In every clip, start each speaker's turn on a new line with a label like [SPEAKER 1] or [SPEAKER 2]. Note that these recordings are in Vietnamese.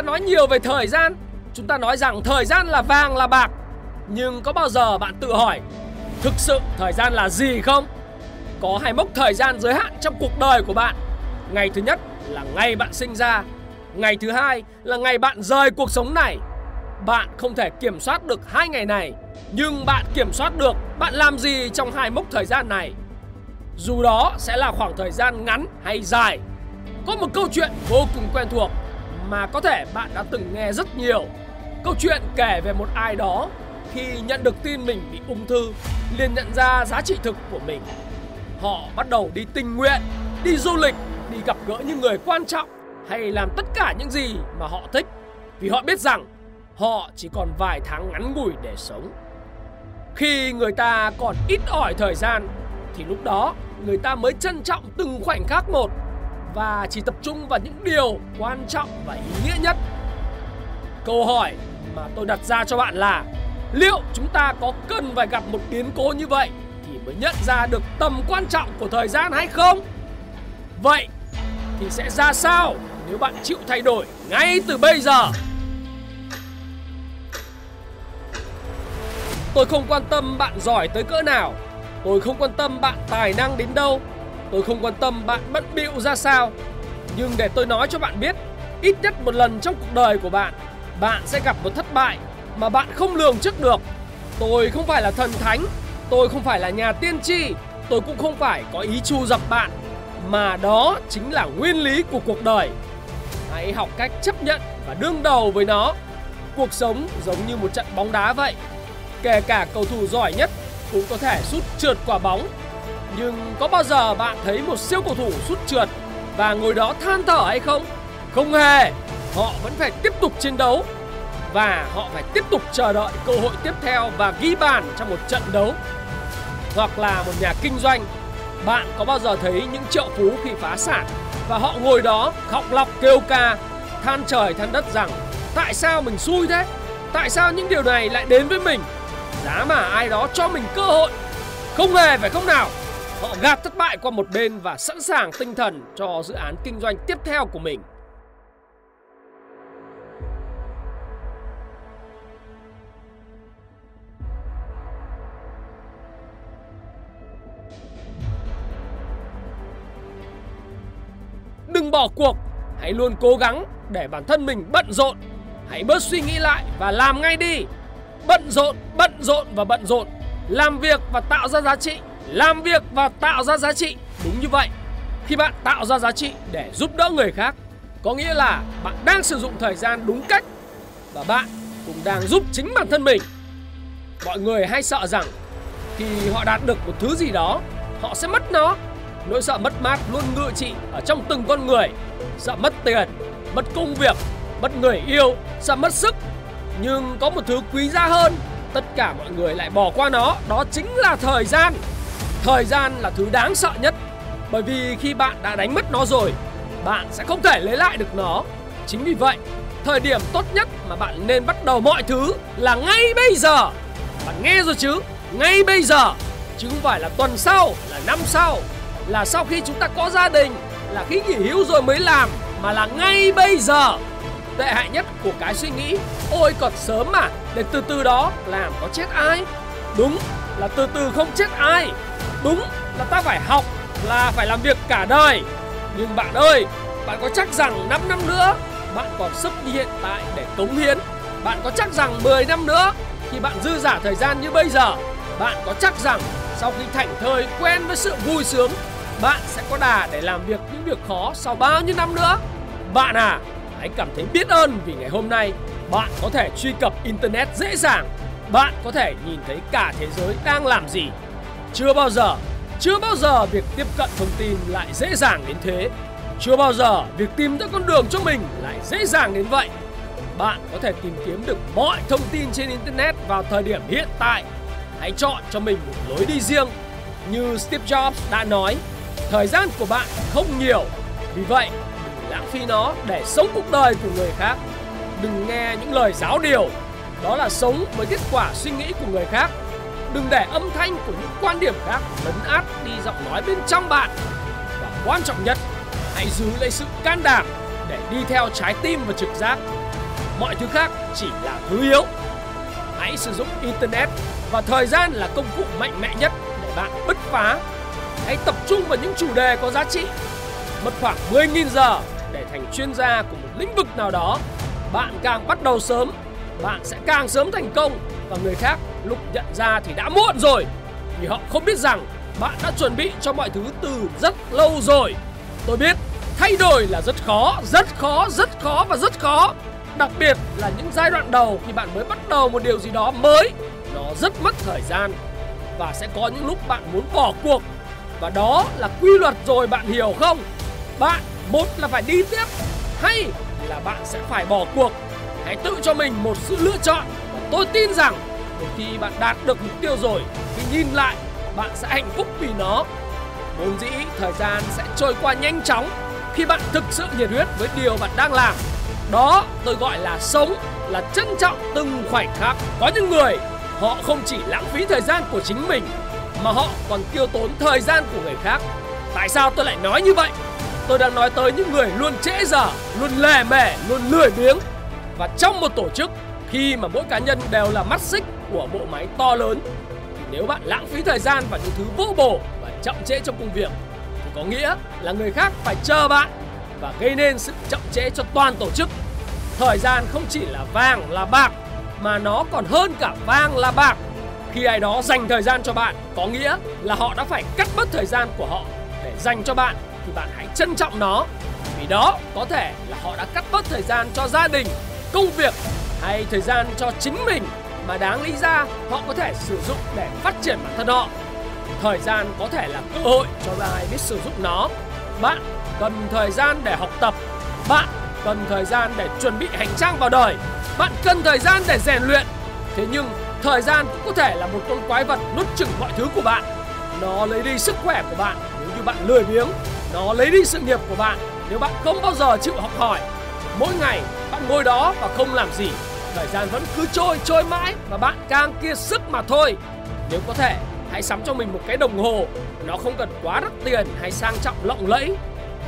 [SPEAKER 1] ta nói nhiều về thời gian. Chúng ta nói rằng thời gian là vàng, là bạc. Nhưng có bao giờ bạn tự hỏi, Thực sự thời gian là gì không? Có hai mốc thời gian giới hạn trong cuộc đời của bạn? Ngày thứ nhất là ngày bạn sinh ra. Ngày thứ hai là ngày bạn rời cuộc sống này. Bạn không thể kiểm soát được hai ngày này, Nhưng bạn kiểm soát được bạn làm gì trong hai mốc thời gian này. Dù đó sẽ là khoảng thời gian ngắn hay dài, Có một câu chuyện vô cùng quen thuộc. Mà có thể bạn đã từng nghe rất nhiều. Câu chuyện kể về một ai đó Khi nhận được tin mình bị ung thư liền nhận ra giá trị thực của mình. Họ bắt đầu đi tình nguyện, đi du lịch, đi gặp gỡ những người quan trọng hay làm tất cả những gì mà họ thích. Vì họ biết rằng họ chỉ còn vài tháng ngắn ngủi để sống. Khi người ta còn ít ỏi thời gian thì lúc đó người ta mới trân trọng từng khoảnh khắc một và chỉ tập trung vào những điều quan trọng và ý nghĩa nhất. Câu hỏi mà tôi đặt ra cho bạn là, liệu chúng ta có cần phải gặp một biến cố như vậy thì mới nhận ra được tầm quan trọng của thời gian hay không? Vậy thì sẽ ra sao nếu bạn chịu thay đổi ngay từ bây giờ? Tôi không quan tâm bạn giỏi tới cỡ nào Tôi không quan tâm bạn tài năng đến đâu Tôi không quan tâm bạn bận bịu ra sao. Nhưng để tôi nói cho bạn biết, Ít nhất một lần trong cuộc đời của bạn Bạn sẽ gặp một thất bại Mà bạn không lường trước được. Tôi không phải là thần thánh, Tôi không phải là nhà tiên tri, Tôi cũng không phải có ý chu dập bạn, Mà đó chính là nguyên lý của cuộc đời. Hãy học cách chấp nhận và đương đầu với nó. Cuộc sống giống như một trận bóng đá vậy. Kể cả cầu thủ giỏi nhất cũng có thể sút trượt quả bóng. Nhưng có bao giờ bạn thấy một siêu cầu thủ sút trượt Và ngồi đó than thở hay không? Không hề. Họ vẫn phải tiếp tục chiến đấu Và họ phải tiếp tục chờ đợi cơ hội tiếp theo và ghi bàn trong một trận đấu. Hoặc là một nhà kinh doanh, Bạn có bao giờ thấy những triệu phú khi phá sản Và họ ngồi đó khóc lóc kêu ca, Than trời than đất rằng, Tại sao mình xui thế? Tại sao những điều này lại đến với mình? Giá mà ai đó cho mình cơ hội. Không hề phải không nào? Họ gạt thất bại qua một bên và sẵn sàng tinh thần cho dự án kinh doanh tiếp theo của mình. Đừng bỏ cuộc Hãy luôn cố gắng để bản thân mình bận rộn. Hãy bớt suy nghĩ lại và làm ngay đi. Bận rộn, bận rộn và bận rộn. Làm việc và tạo ra giá trị. Làm việc và tạo ra giá trị. Đúng như vậy Khi bạn tạo ra giá trị để giúp đỡ người khác Có nghĩa là bạn đang sử dụng thời gian đúng cách Và bạn cũng đang giúp chính bản thân mình. Mọi người hay sợ rằng Khi họ đạt được một thứ gì đó Họ sẽ mất nó. Nỗi sợ mất mát luôn ngự trị ở trong từng con người. Sợ mất tiền, mất công việc, mất người yêu, sợ mất sức. Nhưng có một thứ quý giá hơn Tất cả mọi người lại bỏ qua nó Đó chính là thời gian. Thời gian là thứ đáng sợ nhất, Bởi vì khi bạn đã đánh mất nó rồi, Bạn sẽ không thể lấy lại được nó. Chính vì vậy, Thời điểm tốt nhất mà bạn nên bắt đầu mọi thứ Là ngay bây giờ. Bạn nghe rồi chứ? Ngay bây giờ! Chứ không phải là tuần sau, Là năm sau, Là sau khi chúng ta có gia đình, Là khi nghỉ hưu rồi mới làm, Mà là ngay bây giờ! Tệ hại nhất của cái suy nghĩ, Ôi, còn sớm mà Để từ từ đó làm có chết ai. Đúng, là từ từ không chết ai. Đúng là ta phải học, Là phải làm việc cả đời. Nhưng bạn ơi, Bạn có chắc rằng 5 năm nữa Bạn còn sức như hiện tại để cống hiến? Bạn có chắc rằng 10 năm nữa Khi bạn dư giả thời gian như bây giờ, Bạn có chắc rằng Sau khi thảnh thơi quen với sự vui sướng, Bạn sẽ có đà để làm việc những việc khó Sau bao nhiêu năm nữa? Bạn à hãy cảm thấy biết ơn vì ngày hôm nay bạn có thể truy cập internet dễ dàng. Bạn có thể nhìn thấy cả thế giới đang làm gì chưa bao giờ, chưa bao giờ việc tiếp cận thông tin lại dễ dàng đến thế. Chưa bao giờ việc tìm ra con đường cho mình lại dễ dàng đến vậy. Bạn có thể tìm kiếm được mọi thông tin trên internet vào thời điểm hiện tại. Hãy chọn cho mình một lối đi riêng. Như steve jobs đã nói, thời gian của bạn không nhiều. Vì vậy, đừng lãng phí nó để sống cuộc đời của người khác. Đừng nghe những lời giáo điều. Đó là sống với kết quả suy nghĩ của người khác đừng để âm thanh của những quan điểm khác lấn át đi giọng nói bên trong bạn và quan trọng nhất hãy giữ lấy sự can đảm để đi theo trái tim và trực giác mọi thứ khác chỉ là thứ yếu. Hãy sử dụng Internet và thời gian là công cụ mạnh mẽ nhất để bạn bứt phá. Hãy tập trung vào những chủ đề có giá trị. Mất khoảng 10.000 giờ để thành chuyên gia của một lĩnh vực nào đó. Bạn càng bắt đầu sớm, bạn sẽ càng sớm thành công và người khác lúc nhận ra thì đã muộn rồi vì họ không biết rằng bạn đã chuẩn bị cho mọi thứ từ rất lâu rồi. Tôi biết thay đổi là rất khó, rất khó, rất khó và rất khó. Đặc biệt là những giai đoạn đầu khi bạn mới bắt đầu một điều gì đó mới, nó rất mất thời gian và sẽ có những lúc bạn muốn bỏ cuộc. Và đó là quy luật rồi bạn hiểu không? Bạn một là phải đi tiếp hay là bạn sẽ phải bỏ cuộc. Hãy tự cho mình một sự lựa chọn và tôi tin rằng một khi bạn đạt được mục tiêu rồi thì nhìn lại bạn sẽ hạnh phúc vì nó. Vốn dĩ thời gian sẽ trôi qua nhanh chóng khi bạn thực sự nhiệt huyết với điều bạn đang làm. Đó tôi gọi là sống, là trân trọng từng khoảnh khắc. Có những người họ không chỉ lãng phí thời gian của chính mình mà họ còn tiêu tốn thời gian của người khác. Tại sao tôi lại nói như vậy? Tôi đang nói tới những người luôn trễ giờ, luôn lề mề, luôn lười biếng. Và trong một tổ chức, khi mà mỗi cá nhân đều là mắt xích của bộ máy to lớn, thì nếu bạn lãng phí thời gian vào những thứ vô bổ và chậm trễ trong công việc, thì có nghĩa là người khác phải chờ bạn và gây nên sự chậm trễ cho toàn tổ chức. Thời gian không chỉ là vàng là bạc mà nó còn hơn cả vàng là bạc. Khi ai đó dành thời gian cho bạn có nghĩa là họ đã phải cắt bớt thời gian của họ để dành cho bạn thì bạn hãy trân trọng nó. Vì đó có thể là họ đã cắt bớt thời gian cho gia đình, công việc hay thời gian cho chính mình mà đáng lý ra họ có thể sử dụng để phát triển bản thân họ. Thời gian có thể là cơ hội cho ai biết sử dụng nó. Bạn cần thời gian để học tập. Bạn cần thời gian để chuẩn bị hành trang vào đời. Bạn cần thời gian để rèn luyện. Thế nhưng, thời gian cũng có thể là một con quái vật nuốt chửng mọi thứ của bạn. Nó lấy đi sức khỏe của bạn nếu như bạn lười biếng. Nó lấy đi sự nghiệp của bạn nếu bạn không bao giờ chịu học hỏi. Mỗi ngày bạn ngồi đó và không làm gì. Thời gian vẫn cứ trôi trôi mãi và bạn càng kiệt sức mà thôi. Nếu có thể, hãy sắm cho mình một cái đồng hồ. Nó không cần quá đắt tiền hay sang trọng lộng lẫy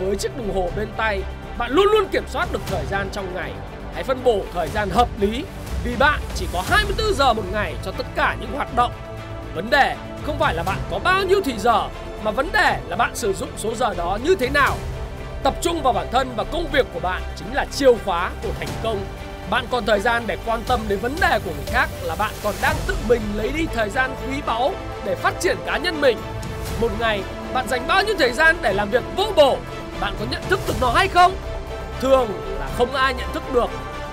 [SPEAKER 1] với chiếc đồng hồ bên tay, bạn luôn luôn kiểm soát được thời gian trong ngày. Hãy phân bổ thời gian hợp lý vì bạn chỉ có 24 giờ một ngày cho tất cả những hoạt động. Vấn đề không phải là bạn có bao nhiêu thì giờ mà vấn đề là bạn sử dụng số giờ đó như thế nào. Tập trung vào bản thân và công việc của bạn chính là chìa khóa của thành công. Bạn còn thời gian để quan tâm đến vấn đề của người khác là bạn còn đang tự mình lấy đi thời gian quý báu để phát triển cá nhân mình. Một ngày bạn dành bao nhiêu thời gian để làm việc vô bổ bạn có nhận thức được nó hay không? Thường là không ai nhận thức được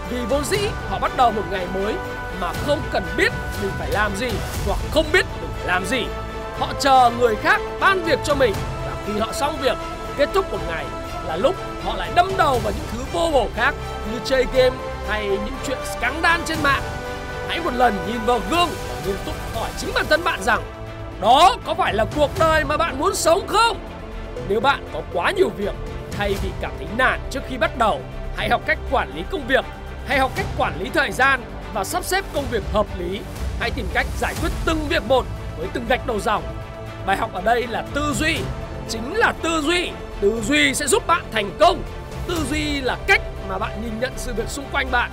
[SPEAKER 1] vì vô dĩ họ bắt đầu một ngày mới mà không cần biết mình phải làm gì hoặc không biết mình phải làm gì. Họ chờ người khác ban việc cho mình và khi họ xong việc, kết thúc một ngày là lúc họ lại đâm đầu vào những thứ vô bổ khác như chơi game hay những chuyện scandal trên mạng. Hãy một lần nhìn vào gương và nghiêm túc hỏi chính bản thân bạn rằng đó có phải là cuộc đời mà bạn muốn sống không? Nếu bạn có quá nhiều việc, thay vì cảm thấy nản trước khi bắt đầu, hãy học cách quản lý công việc, hãy học cách quản lý thời gian và sắp xếp công việc hợp lý. Hãy tìm cách giải quyết từng việc một với từng gạch đầu dòng. Bài học ở đây là tư duy, chính là tư duy. Tư duy sẽ giúp bạn thành công. Tư duy là cách mà bạn nhìn nhận sự việc xung quanh bạn.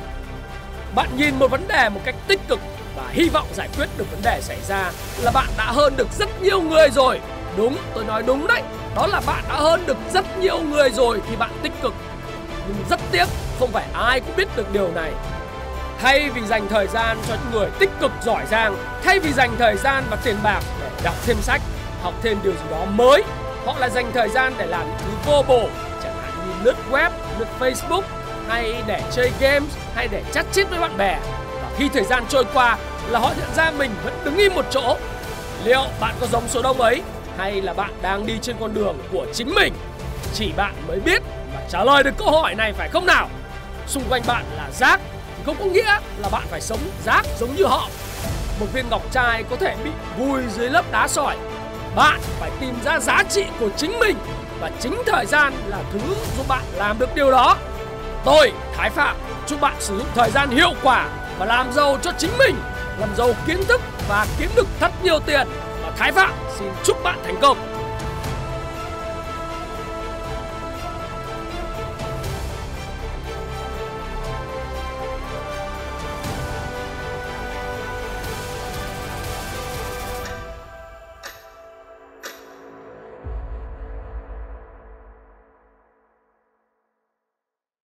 [SPEAKER 1] Bạn nhìn một vấn đề một cách tích cực và hy vọng giải quyết được vấn đề xảy ra là bạn đã hơn được rất nhiều người rồi. Đúng, tôi nói đúng đấy. Đó là bạn đã hơn được rất nhiều người rồi khi bạn tích cực Nhưng rất tiếc không phải ai cũng biết được điều này Thay vì dành thời gian cho những người tích cực giỏi giang Thay vì dành thời gian và tiền bạc để đọc thêm sách Học thêm điều gì đó mới Họ lại dành thời gian để làm những thứ vô bổ Chẳng hạn như lướt web, lướt facebook hay để chơi games Hay để chat chít với bạn bè. Và khi thời gian trôi qua là họ nhận ra mình vẫn đứng im một chỗ. Liệu bạn có giống số đông ấy hay là bạn đang đi trên con đường của chính mình? Chỉ bạn mới biết và trả lời được câu hỏi này phải không nào? Xung quanh bạn là rác, thì không có nghĩa là bạn phải sống rác giống như họ. Một viên ngọc trai có thể bị vùi dưới lớp đá sỏi. Bạn phải tìm ra giá trị của chính mình và chính thời gian là thứ giúp bạn làm được điều đó tôi thái phạm, chúc bạn sử dụng thời gian hiệu quả và làm giàu cho chính mình, làm giàu kiến thức và kiếm được thật nhiều tiền. Và Thái Phạm, xin chúc bạn thành công.